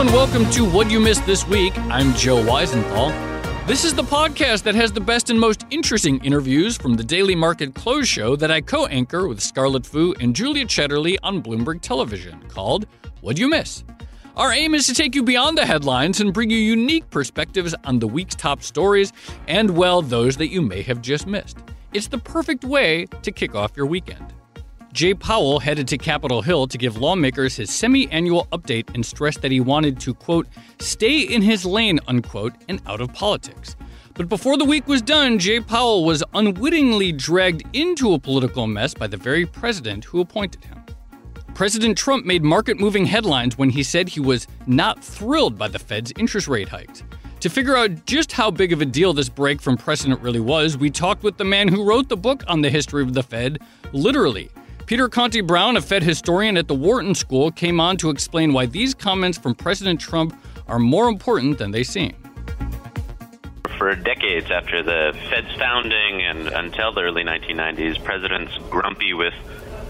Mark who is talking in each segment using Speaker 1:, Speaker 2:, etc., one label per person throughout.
Speaker 1: And welcome to What You Missed This Week. I'm Joe Weisenthal. This is the podcast that has the best and most interesting interviews from the Daily Market Close show that I co anchor with Scarlet Fu and Julia Chatterley on Bloomberg Television called What You Miss. Our aim is to take you beyond the headlines and bring you unique perspectives on the week's top stories and, well, those that you may have just missed. It's the perfect way to kick off your weekend. Jay Powell headed to Capitol Hill to give lawmakers his semi annual update and stressed that he wanted to, quote, stay in his lane, unquote, and out of politics. But before the week was done, Jay Powell was unwittingly dragged into a political mess by the very president who appointed him. President Trump made market moving headlines when he said he was not thrilled by the Fed's interest rate hikes. To figure out just how big of a deal this break from precedent really was, we talked with the man who wrote the book on the history of the Fed, literally Peter Conti Brown, a Fed historian at the Wharton School, came on to explain why these comments from President Trump are more important than they seem.
Speaker 2: For decades after the Fed's founding and until the early 1990s, presidents grumpy with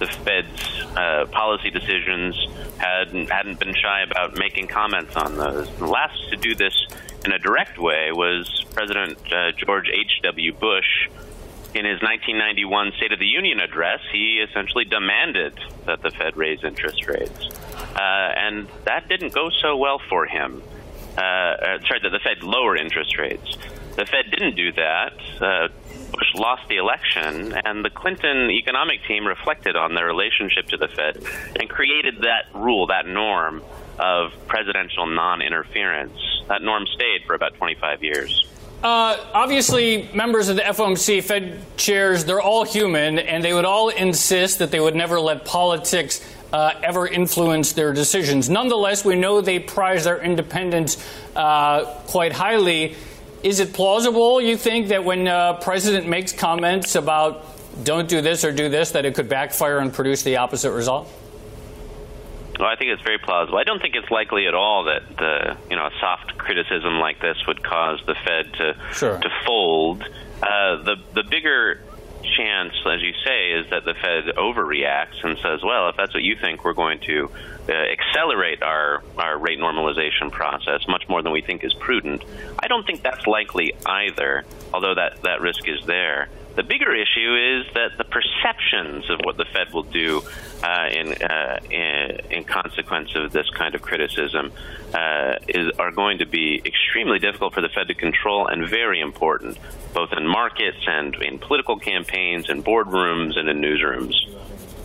Speaker 2: the Fed's uh, policy decisions hadn't, hadn't been shy about making comments on those. The last to do this in a direct way was President uh, George H.W. Bush in his 1991 State of the Union address, he essentially demanded that the Fed raise interest rates. Uh, and that didn't go so well for him. Uh, uh, sorry, that the Fed lower interest rates. The Fed didn't do that. Uh, Bush lost the election, and the Clinton economic team reflected on their relationship to the Fed and created that rule, that norm of presidential non interference. That norm stayed for about 25 years.
Speaker 1: Uh, obviously, members of the FOMC, Fed chairs, they're all human, and they would all insist that they would never let politics uh, ever influence their decisions. Nonetheless, we know they prize their independence uh, quite highly. Is it plausible, you think, that when a uh, president makes comments about don't do this or do this, that it could backfire and produce the opposite result?
Speaker 2: Well, I think it's very plausible. I don't think it's likely at all that the you know a soft criticism like this would cause the Fed to
Speaker 1: sure.
Speaker 2: to fold. Uh, the the bigger chance, as you say, is that the Fed overreacts and says, "Well, if that's what you think, we're going to uh, accelerate our our rate normalization process much more than we think is prudent." I don't think that's likely either, although that that risk is there. The bigger issue is that the perceptions of what the Fed will do uh, in, uh, in, in consequence of this kind of criticism uh, is are going to be extremely difficult for the Fed to control and very important, both in markets and in political campaigns and boardrooms and in newsrooms.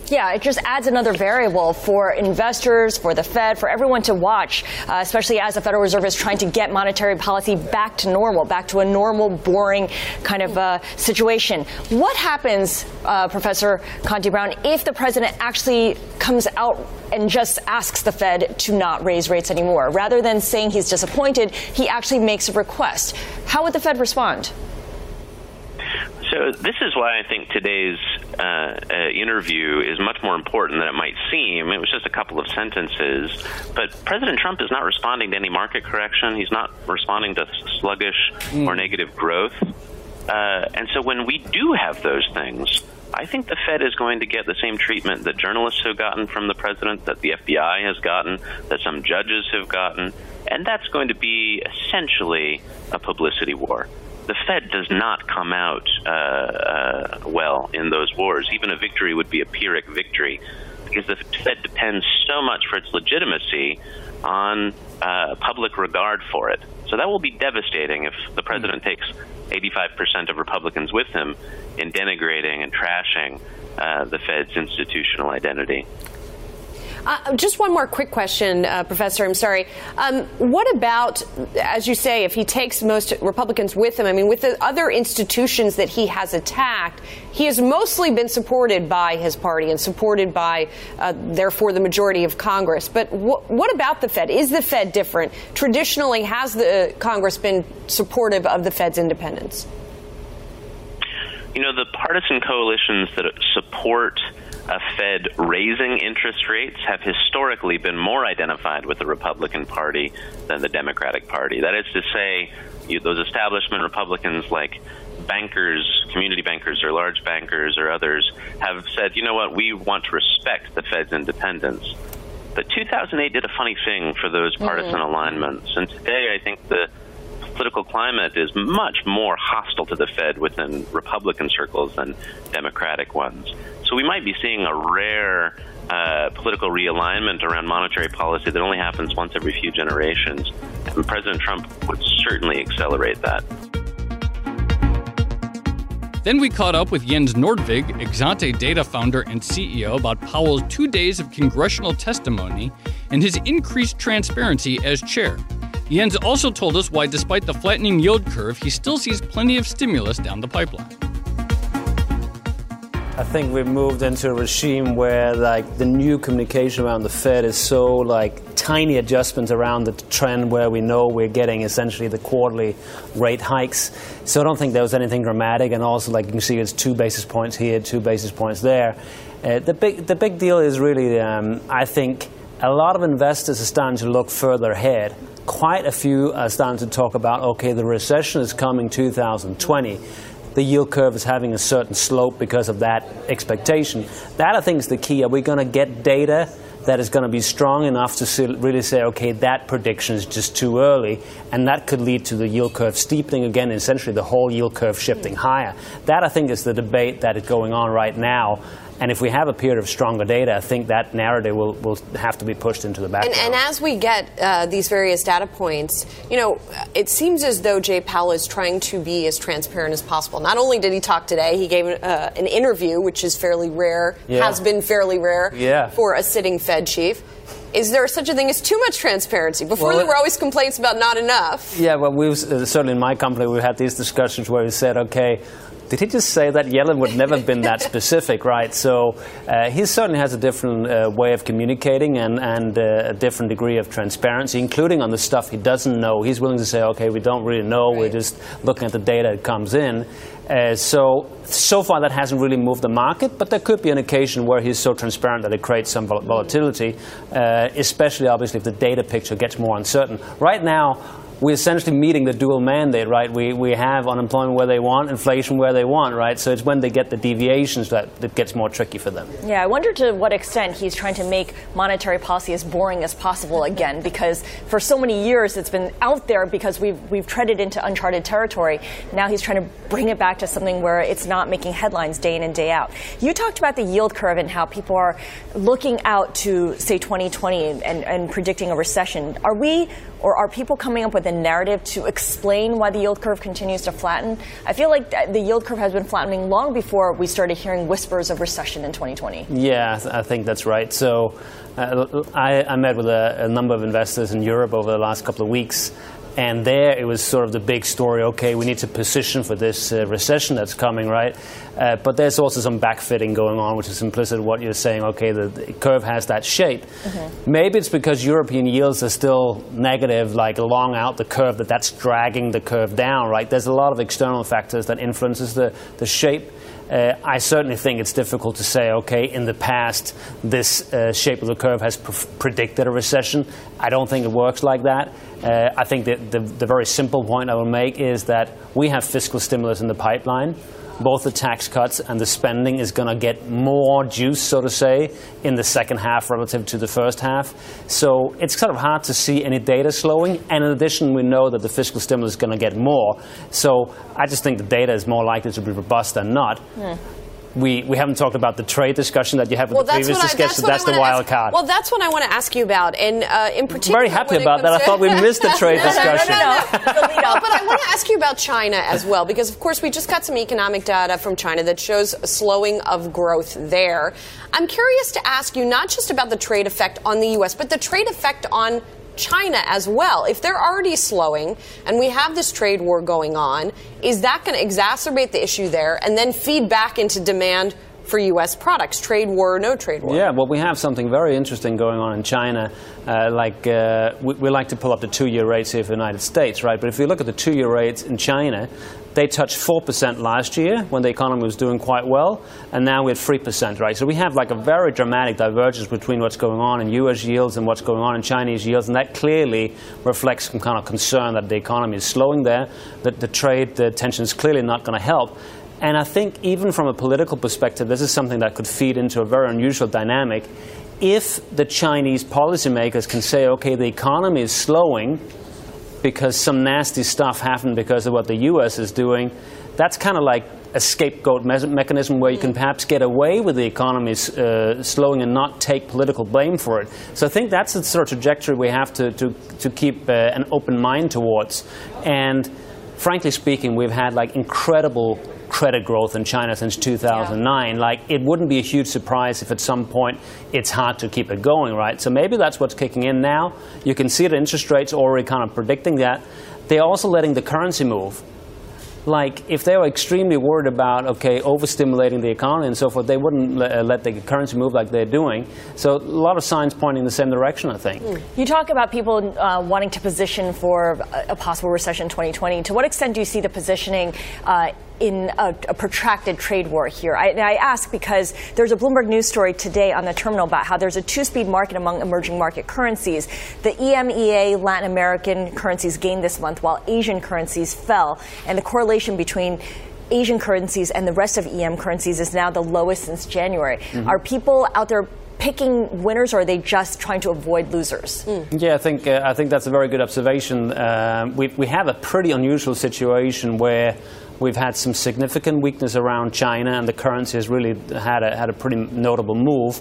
Speaker 3: Yeah, it just adds another variable for investors, for the Fed, for everyone to watch, uh, especially as the Federal Reserve is trying to get monetary policy back to normal, back to a normal, boring kind of uh, situation. What happens, uh, Professor Conti Brown, if the president actually comes out and just asks the Fed to not raise rates anymore? Rather than saying he's disappointed, he actually makes a request. How would the Fed respond?
Speaker 2: So this is why I think today's uh, uh, interview is much more important than it might seem. It was just a couple of sentences, but President Trump is not responding to any market correction. He's not responding to sluggish mm. or negative growth. Uh, and so when we do have those things, I think the Fed is going to get the same treatment that journalists have gotten from the president, that the FBI has gotten, that some judges have gotten, and that's going to be essentially a publicity war the Fed does not come out uh, uh, well in those wars. Even a victory would be a Pyrrhic victory because the Fed depends so much for its legitimacy on uh, public regard for it. So that will be devastating if the president takes 85% of Republicans with him in denigrating and trashing uh, the Fed's institutional identity.
Speaker 4: Uh, just one more quick question, uh, Professor. I'm sorry. Um, what about, as you say, if he takes most Republicans with him? I mean, with the other institutions that he has attacked, he has mostly been supported by his party and supported by, uh, therefore, the majority of Congress. But wh- what about the Fed? Is the Fed different? Traditionally, has the Congress been supportive of the Fed's independence?
Speaker 2: You know, the partisan coalitions that support a Fed raising interest rates have historically been more identified with the Republican Party than the Democratic Party. That is to say, you, those establishment Republicans like bankers, community bankers or large bankers or others have said, you know what, we want to respect the Fed's independence. But 2008 did a funny thing for those partisan mm-hmm. alignments. And today I think the political climate is much more hostile to the Fed within Republican circles than Democratic ones. So we might be seeing a rare uh, political realignment around monetary policy that only happens once every few generations. And President Trump would certainly accelerate that.
Speaker 1: Then we caught up with Jens Nordvig, Exante Data founder and CEO, about Powell's two days of congressional testimony and his increased transparency as chair. Jens also told us why, despite the flattening yield curve, he still sees plenty of stimulus down the pipeline.
Speaker 5: I think we've moved into a regime where like the new communication around the Fed is so like tiny adjustments around the trend where we know we're getting essentially the quarterly rate hikes. So I don't think there was anything dramatic. And also, like you can see, it's two basis points here, two basis points there. Uh, the big the big deal is really, um, I think, a lot of investors are starting to look further ahead. Quite a few are starting to talk about, okay, the recession is coming 2020 the yield curve is having a certain slope because of that expectation. That, I think, is the key. Are we going to get data that is going to be strong enough to really say, okay, that prediction is just too early, and that could lead to the yield curve steepening again, essentially the whole yield curve shifting higher. That, I think, is the debate that is going on right now. And if we have a period of stronger data, I think that narrative will, will have to be pushed into the background.
Speaker 4: And, and as we get uh, these various data points, you know, it seems as though Jay Powell is trying to be as transparent as possible. Not only did he talk today, he gave uh, an interview, which is fairly rare, yeah. has been fairly rare
Speaker 5: yeah.
Speaker 4: for a sitting Fed chief. Is there such a thing as too much transparency? Before well, there were always complaints about not enough.
Speaker 5: Yeah, well, we've uh, certainly in my company we've had these discussions where we said, okay, did he just say that Yellen would never have been that specific, right? So uh, he certainly has a different uh, way of communicating and, and uh, a different degree of transparency, including on the stuff he doesn't know. He's willing to say, okay, we don't really know, right. we're just looking at the data that comes in. Uh, so, so far that hasn't really moved the market, but there could be an occasion where he's so transparent that it creates some volatility, uh, especially obviously if the data picture gets more uncertain. Right now, we're essentially meeting the dual mandate, right? We, we have unemployment where they want, inflation where they want, right? So it's when they get the deviations that it gets more tricky for them.
Speaker 3: Yeah, I wonder to what extent he's trying to make monetary policy as boring as possible again, because for so many years it's been out there because we've, we've treaded into uncharted territory. Now he's trying to bring it back to something where it's not making headlines day in and day out. You talked about the yield curve and how people are looking out to, say, 2020 and, and predicting a recession. Are we, or are people coming up with the narrative to explain why the yield curve continues to flatten. I feel like the yield curve has been flattening long before we started hearing whispers of recession in 2020.
Speaker 5: Yeah, I think that's right. So uh, I, I, met with a, a number of investors in Europe over the last couple of weeks. And there it was sort of the big story okay, we need to position for this uh, recession that's coming, right? Uh, but there's also some backfitting going on, which is implicit what you're saying okay, the, the curve has that shape. Mm-hmm. Maybe it's because European yields are still negative, like along out the curve, that that's dragging the curve down, right? There's a lot of external factors that influences the, the shape. Uh, I certainly think it's difficult to say, okay, in the past, this uh, shape of the curve has pr- predicted a recession. I don't think it works like that. Uh, I think that the, the very simple point I will make is that we have fiscal stimulus in the pipeline both the tax cuts and the spending is going to get more juice, so to say, in the second half relative to the first half. So it's kind of hard to see any data slowing. And in addition, we know that the fiscal stimulus is going to get more. So I just think the data is more likely to be robust than not. Mm. We, we haven't talked about the trade discussion that you had with
Speaker 4: well,
Speaker 5: the previous discussion.
Speaker 4: That's,
Speaker 5: that's the wild
Speaker 4: ask,
Speaker 5: card.
Speaker 4: Well, that's what I want to ask you about, and uh, in particular,
Speaker 5: I'm very happy about that. I thought we missed the trade
Speaker 4: no,
Speaker 5: discussion.
Speaker 4: No, no, no, well, but I want to ask you about China as well, because of course we just got some economic data from China that shows a slowing of growth there. I'm curious to ask you not just about the trade effect on the U.S., but the trade effect on China as well. If they're already slowing and we have this trade war going on, is that going to exacerbate the issue there and then feed back into demand for U.S. products, trade war or no trade war?
Speaker 5: Yeah, well, we have something very interesting going on in China. Uh, like, uh, we, we, like to pull up the two year rates here for the United States, right? But if you look at the two year rates in China, they touched 4% last year when the economy was doing quite well, and now we're at 3%, right? So we have like a very dramatic divergence between what's going on in US yields and what's going on in Chinese yields, and that clearly reflects some kind of concern that the economy is slowing there, that the trade the tension is clearly not going to help. And I think even from a political perspective, this is something that could feed into a very unusual dynamic. If the Chinese policymakers can say, okay, the economy is slowing, because some nasty stuff happened because of what the U.S. is doing, that's kind of like a scapegoat me- mechanism where you can perhaps get away with the economy uh, slowing and not take political blame for it. So I think that's the sort of trajectory we have to, to, to keep uh, an open mind towards. And frankly speaking, we've had like incredible credit growth in China since 2009. Yeah. Like, it wouldn't be a huge surprise if at some point it's hard to keep it going, right? So maybe that's what's kicking in now. You can see the interest rates already kind of predicting that. They're also letting the currency move like if they were extremely worried about okay overstimulating the economy and so forth they wouldn't let, uh, let the currency move like they're doing so a lot of signs pointing in the same direction i think mm.
Speaker 3: you talk about people uh, wanting to position for a possible recession in 2020 to what extent do you see the positioning uh, in a, a, protracted trade war here. I, I, ask because there's a Bloomberg News story today on the terminal about how there's a two speed market among emerging market currencies. The EMEA Latin American currencies gained this month while Asian currencies fell. And the correlation between Asian currencies and the rest of EM currencies is now the lowest since January. Mm-hmm. Are people out there picking winners, or are they just trying to avoid losers?
Speaker 5: Mm. Yeah, I think uh, I think that's a very good observation. Uh, we we have a pretty unusual situation where We've had some significant weakness around China, and the currency has really had a, had a pretty notable move.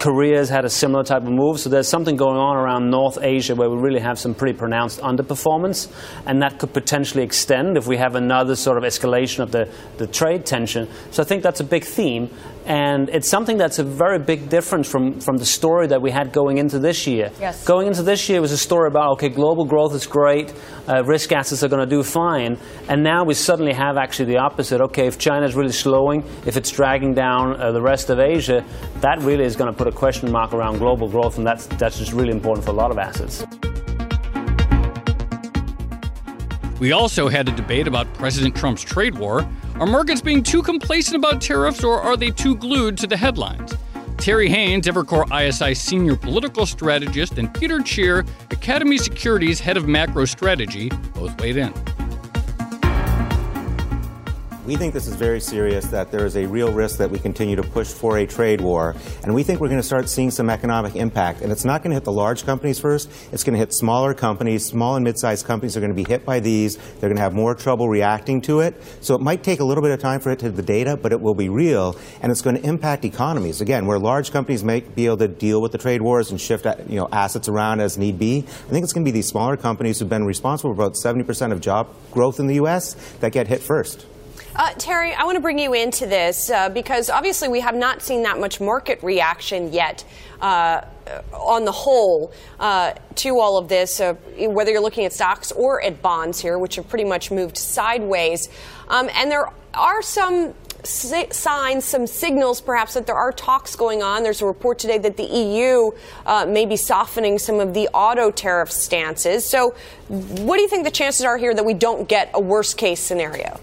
Speaker 5: Korea's had a similar type of move, so there's something going on around North Asia where we really have some pretty pronounced underperformance, and that could potentially extend if we have another sort of escalation of the, the trade tension. So I think that's a big theme, and it's something that's a very big difference from, from the story that we had going into this year.
Speaker 3: Yes.
Speaker 5: Going into this year was a story about, okay, global growth is great, uh, risk assets are going to do fine. And now we suddenly have actually the opposite. Okay, if China is really slowing, if it's dragging down uh, the rest of Asia, that really is going to put a question mark around global growth, and that's, that's just really important for a lot of assets.
Speaker 1: We also had a debate about President Trump's trade war. Are markets being too complacent about tariffs or are they too glued to the headlines? Terry Haines, Evercore ISI senior political strategist, and Peter Tchir, Academy Securities head of macro strategy, both weighed in.
Speaker 6: We think this is very serious, that there is a real risk that we continue to push for a trade war. And we think we're going to start seeing some economic impact. And it's not going to hit the large companies first, it's going to hit smaller companies. Small and mid sized companies are going to be hit by these. They're going to have more trouble reacting to it. So it might take a little bit of time for it to hit the data, but it will be real. And it's going to impact economies. Again, where large companies may be able to deal with the trade wars and shift you know, assets around as need be, I think it's going to be these smaller companies who've been responsible for about 70% of job growth in the U.S. that get hit first.
Speaker 4: Uh, Terry, I want to bring you into this uh, because obviously we have not seen that much market reaction yet. Uh, on the whole, uh, to all of this, uh, whether you're looking at stocks or at bonds here, which have pretty much moved sideways. Um, and there are some signs, some signals perhaps that there are talks going on. There's a report today that the EU uh, may be softening some of the auto tariff stances. So, what do you think the chances are here that we don't get a worst case scenario?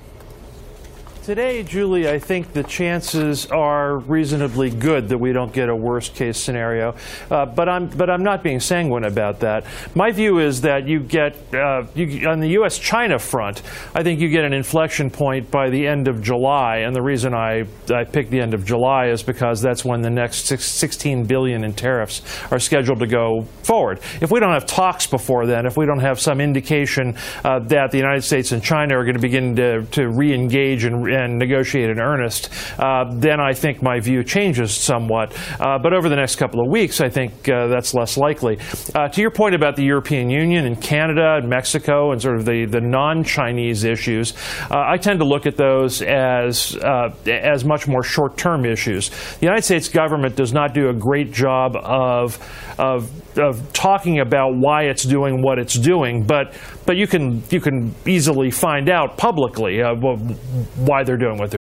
Speaker 7: Today, Julie, I think the chances are reasonably good that we don't get a worst case scenario. Uh, but I'm but I'm not being sanguine about that. My view is that you get uh, you, on the U.S.-China front. I think you get an inflection point by the end of July, and the reason I I picked the end of July is because that's when the next six, 16 billion in tariffs are scheduled to go forward. If we don't have talks before then, if we don't have some indication uh, that the United States and China are going to begin to to re-engage and and negotiate in earnest, uh, then I think my view changes somewhat. Uh, but over the next couple of weeks, I think uh, that's less likely. To your point about the European Union and Canada and Mexico and sort of the, the non-Chinese issues, uh, I tend to look at those as as much more short-term issues. The United States government does not do a great job of of of talking about why it's doing what it's doing, but but you can you can easily find out publicly uh, why they're doing what they're.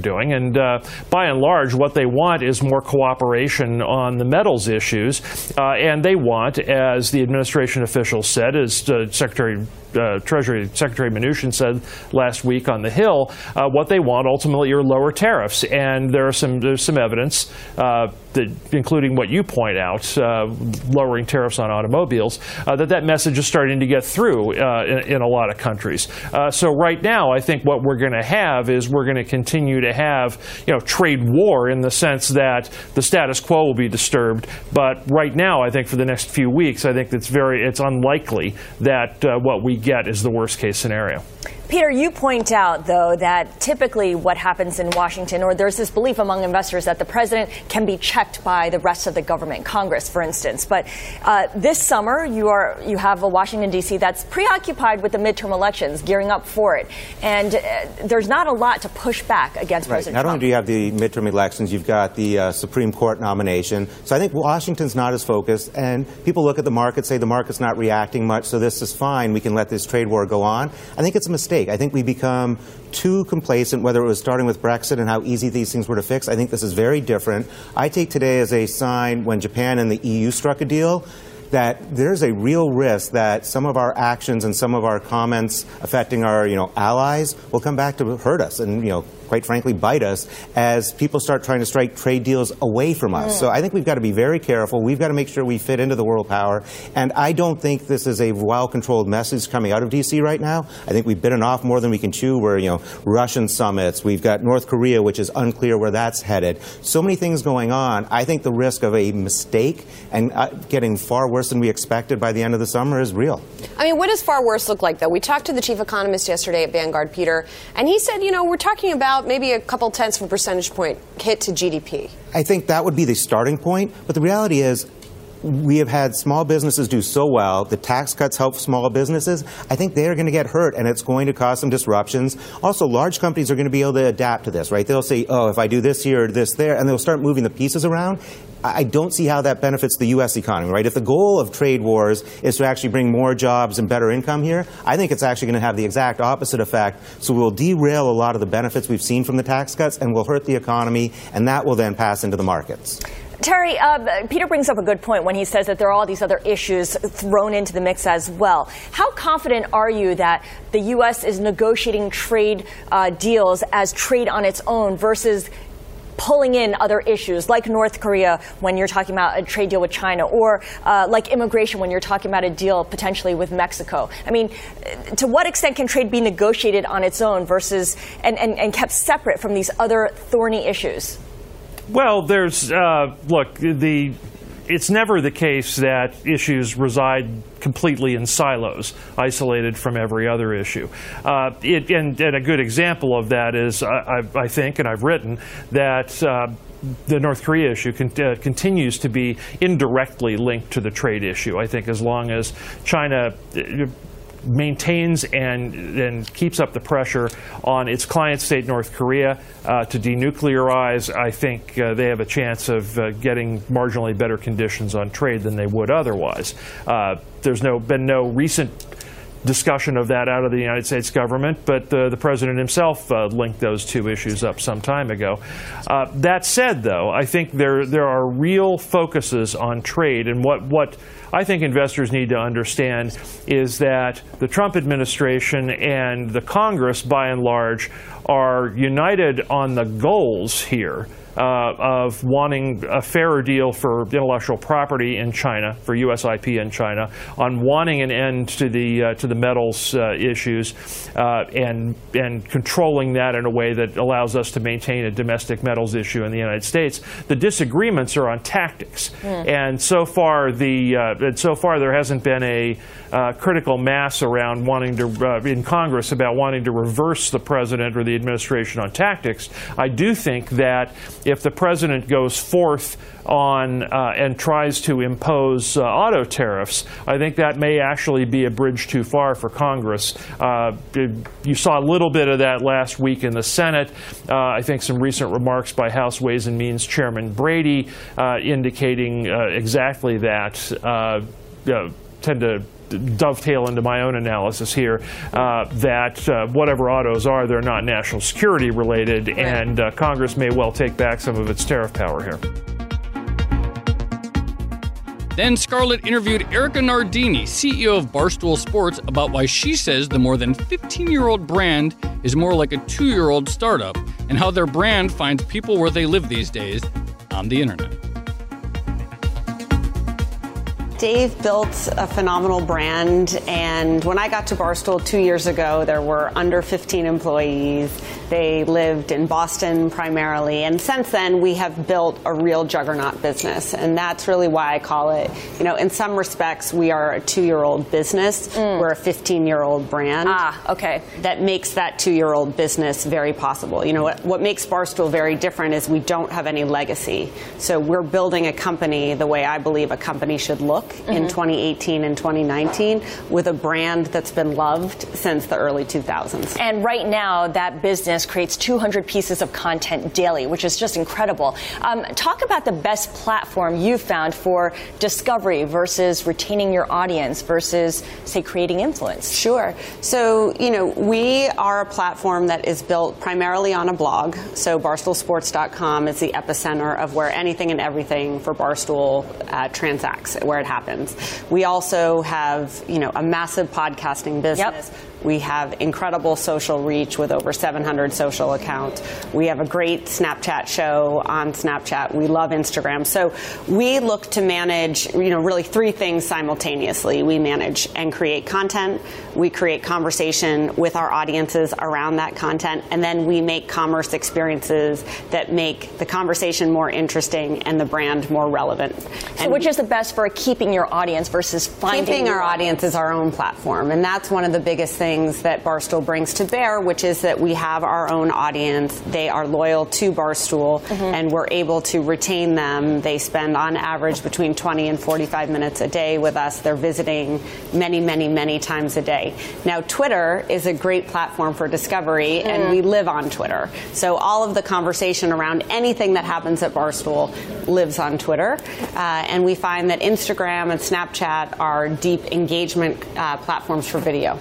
Speaker 7: doing. And uh, by and large, what they want is more cooperation on the metals issues. Uh, and they want, as the administration officials said, as uh, Secretary uh, Treasury Secretary Mnuchin said last week on the Hill, uh, what they want ultimately are lower tariffs. And there are some there's some evidence, uh, that, including what you point out, uh, lowering tariffs on automobiles, uh, that that message is starting to get through uh, in, in, a lot of countries. so right now, I think what we're going to have is we're going to continue to have you know trade war in the sense that the status quo will be disturbed. But right now, I think for the next few weeks, I think it's very it's unlikely that what we get is the worst case scenario.
Speaker 3: Peter, you point out, though, that typically what happens in Washington, or there's this belief among investors that the president can be checked by the rest of the government, Congress, for instance. But uh, this summer, you are you have a Washington D.C. that's preoccupied with the midterm elections, gearing up for it, and uh, there's not a lot to push back against
Speaker 6: right.
Speaker 3: President.
Speaker 6: Not
Speaker 3: Trump.
Speaker 6: only do you have the midterm elections, you've got the uh, Supreme Court nomination. So I think Washington's not as focused, and people look at the market, say the market's not reacting much, so this is fine. We can let this trade war go on. I think it's a mistake mistake. I think we become too complacent, whether it was starting with Brexit and how easy these things were to fix. I think this is very different. I take today as a sign when Japan and the EU struck a deal that there's a real risk that some of our actions and some of our comments affecting our you know allies will come back to hurt us and you know quite frankly, bite us as people start trying to strike trade deals away from us. Mm. So I think we've got to be very careful. We've got to make sure we fit into the world power. And I don't think this is a well controlled message coming out of D.C. right now. I think we've bitten off more than we can chew. Where, you know, Russian summits, we've got North Korea, which is unclear where that's headed. So many things going on. I think the risk of a mistake and uh, getting far worse than we expected by the end of the summer is real.
Speaker 4: I mean, what does far worse look like, though? We talked to the chief economist yesterday at Vanguard, Peter, and he said, you know, we're talking about about maybe a couple tenths of a percentage point hit to GDP?
Speaker 6: I think that would be the starting point. But the reality is, we have had small businesses do so well. The tax cuts help small businesses. I think they're going to get hurt and it's going to cause some disruptions. Also, large companies are going to be able to adapt to this, right? They'll say, oh, if I do this here, or this there, and they'll start moving the pieces around. I don't see how that benefits the U.S. economy, right? If the goal of trade wars is to actually bring more jobs and better income here, I think it's actually going to have the exact opposite effect. So we'll derail a lot of the benefits we've seen from the tax cuts and we'll hurt the economy, and that will then pass into the markets.
Speaker 3: Terry, uh, Peter brings up a good point when he says that there are all these other issues thrown into the mix as well. How confident are you that the U.S. is negotiating trade uh, deals as trade on its own versus pulling in other issues like North Korea when you're talking about a trade deal with China, or uh, like immigration when you're talking about a deal potentially with Mexico. I mean, to what extent can trade be negotiated on its own versus and, and, and kept separate from these other thorny issues?
Speaker 7: Well, there's uh, look the it's never the case that issues reside completely in silos, isolated from every other issue. Uh, it, and, and, a good example of that is, I, I think, and I've written, that uh, the North Korea issue con- uh, continues to be indirectly linked to the trade issue. I think as long as China uh, maintains and, and keeps up the pressure on its client state, North Korea, uh, to denuclearize, I think uh, they have a chance of uh, getting marginally better conditions on trade than they would otherwise. Uh, there's no, been no recent discussion of that out of the United States government, but the president himself uh, linked those two issues up some time ago. Uh, that said, though, I think there there are real focuses on trade, and what what I think investors need to understand is that the Trump administration and the Congress, by and large, are united on the goals here uh, of wanting a fairer deal for intellectual property in China, for U.S. IP in China, on wanting an end to the uh, to the metals uh, issues, uh, and and controlling that in a way that allows us to maintain a domestic metals issue in the United States. The disagreements are on tactics, mm. and so far the uh, so far there hasn't been a uh, critical mass around wanting to in Congress about wanting to reverse the president or the administration on tactics. I do think that if the president goes forth on uh, and tries to impose uh, auto tariffs, I think that may actually be a bridge too far for Congress. Uh, you saw a little bit of that last week in the Senate. Uh, I think some recent remarks by House Ways and Means Chairman Brady uh, indicating uh, exactly that tend to dovetail into my own analysis here uh, that uh, whatever autos are, they're not national security related, right. and uh, Congress may well take back some of its tariff power here.
Speaker 1: Then Scarlet interviewed Erica Nardini, CEO of Barstool Sports, about why she says the more than 15 year old brand is more like a two year old startup and how their brand finds people where they live these days on the internet.
Speaker 8: Dave built a phenomenal brand, and when I got to Barstool two years ago, there were under 15 employees. They lived in Boston primarily, and since then, we have built a real juggernaut business, and that's really why I call it. You know, in some respects, we are a two-year-old business. Mm. We're a 15-year-old brand.
Speaker 3: Ah, okay.
Speaker 8: That makes that two-year-old business very possible. You know, what, what makes Barstool very different is we don't have any legacy. So we're building a company the way I believe a company should look mm-hmm. in 2018 and 2019 with a brand that's been loved since the early 2000s.
Speaker 3: And right now, that business creates 200 pieces of content daily, which is just incredible. Um, talk about the best platform you found for discovery versus retaining your audience versus, say, creating influence.
Speaker 8: Sure. So, you know, we are a platform that is built primarily on a blog. So, barstoolsports.com is the epicenter of where anything and everything for Barstool uh, transacts, where it happens happens. We also have, you know, a massive podcasting business. Yep. We have incredible social reach with over 700 social accounts. We have a great Snapchat show on Snapchat. We love Instagram. So we look to manage, you know, really three things simultaneously. We manage and create content. We create conversation with our audiences around that content. And then we make commerce experiences that make the conversation more interesting and the brand more relevant.
Speaker 3: So and which is the best for keeping your audience versus finding
Speaker 8: Keeping our audience is our own platform. And that's one of the biggest things things that Barstool brings to bear, which is that we have our own audience. They are loyal to Barstool, mm-hmm. and we're able to retain them. They spend on average between 20 and 45 minutes a day with us. They're visiting many, many, many times a day. Now, Twitter is a great platform for discovery, mm. and we live on Twitter. So all of the conversation around anything that happens at Barstool lives on Twitter. Uh, and we find that Instagram and Snapchat are deep engagement uh, platforms for video.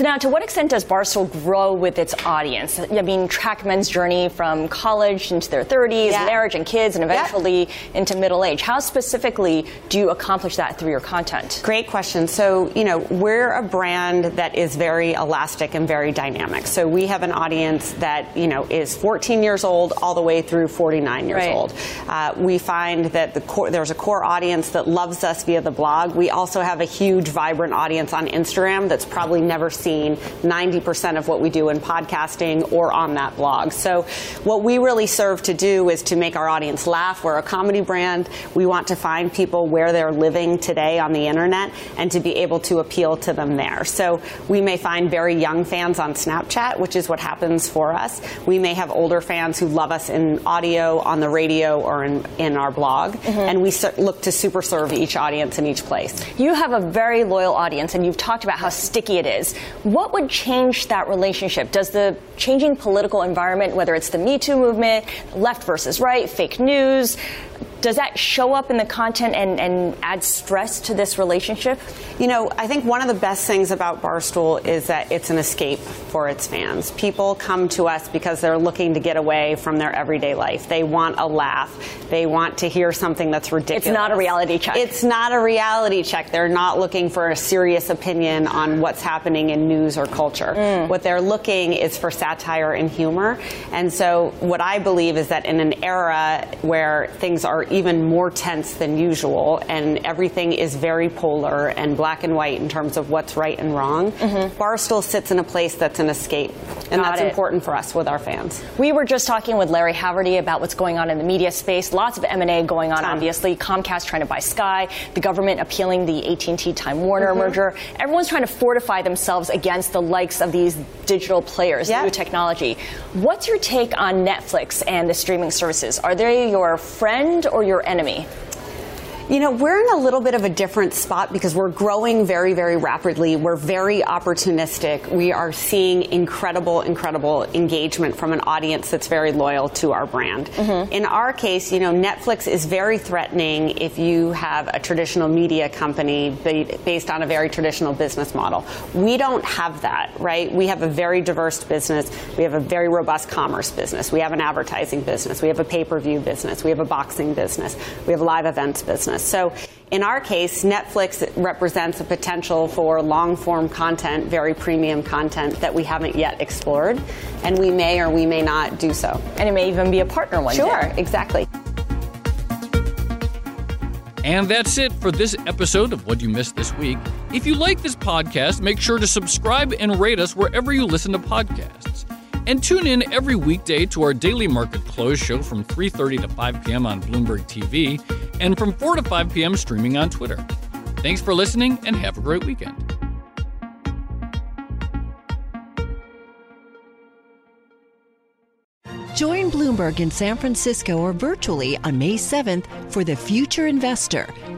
Speaker 3: So now, to what extent does Barstool grow with its audience? I mean, track men's journey from college into their 30s, yeah. marriage and kids, and eventually yeah. into middle age. How specifically do you accomplish that through your content?
Speaker 8: Great question. So, you know, we're a brand that is very elastic and very dynamic. So we have an audience that, you know, is 14 years old all the way through 49 years right. old. Uh, we find that the core, there's a core audience that loves us via the blog. We also have a huge, vibrant audience on Instagram that's probably never seen 90% of what we do in podcasting or on that blog. So what we really serve to do is to make our audience laugh. We're a comedy brand. We want to find people where they're living today on the internet and to be able to appeal to them there. So we may find very young fans on Snapchat, which is what happens for us. We may have older fans who love us in audio, on the radio, or in, in our blog. Mm-hmm. And we look to super serve each audience in each place.
Speaker 3: You have a very loyal audience, and you've talked about how sticky it is. What would change that relationship? Does the changing political environment, whether it's the Me Too movement, left versus right, fake news, Does that show up in the content and, and add stress to this relationship?
Speaker 8: You know, I think one of the best things about Barstool is that it's an escape for its fans. People come to us because they're looking to get away from their everyday life. They want a laugh. They want to hear something that's ridiculous.
Speaker 3: It's not a reality check.
Speaker 8: It's not a reality check. They're not looking for a serious opinion on what's happening in news or culture. Mm. What they're looking is for satire and humor. And so, what I believe is that in an era where things are even more tense than usual and everything is very polar and black and white in terms of what's right and wrong, mm-hmm. Barstool sits in a place that's an escape. And Got that's it. important for us with our fans.
Speaker 3: We were just talking with Larry Haverty about what's going on in the media space. Lots of M&A going on, obviously. Comcast trying to buy Sky, the government appealing the AT&T Time Warner mm-hmm. merger. Everyone's trying to fortify themselves against the likes of these digital players, yep. new technology. What's your take on Netflix and the streaming services? Are they your friend or your enemy?
Speaker 8: You know, we're in a little bit of a different spot because we're growing very, very rapidly. We're very opportunistic. We are seeing incredible, incredible engagement from an audience that's very loyal to our brand. Mm-hmm. In our case, you know, Netflix is very threatening if you have a traditional media company based on a very traditional business model. We don't have that, right? We have a very diverse business. We have a very robust commerce business. We have an advertising business. We have a pay per view business. We have a boxing business. We have live events business. So in our case, Netflix represents a potential for long form content, very premium content that we haven't yet explored, and we may or we may not do so.
Speaker 3: And it may even be a partner one
Speaker 8: sure,
Speaker 3: day.
Speaker 8: Sure, exactly.
Speaker 1: And that's it for this episode of What You Missed This Week. If you like this podcast, make sure to subscribe and rate us wherever you listen to podcasts. And tune in every weekday to our daily market close show from 3:30 to 5 p.m. on Bloomberg TV and from 4 to 5 p.m. streaming on Twitter. Thanks for listening and have a great weekend.
Speaker 9: Join Bloomberg in San Francisco or virtually on May 7th for the Future Investor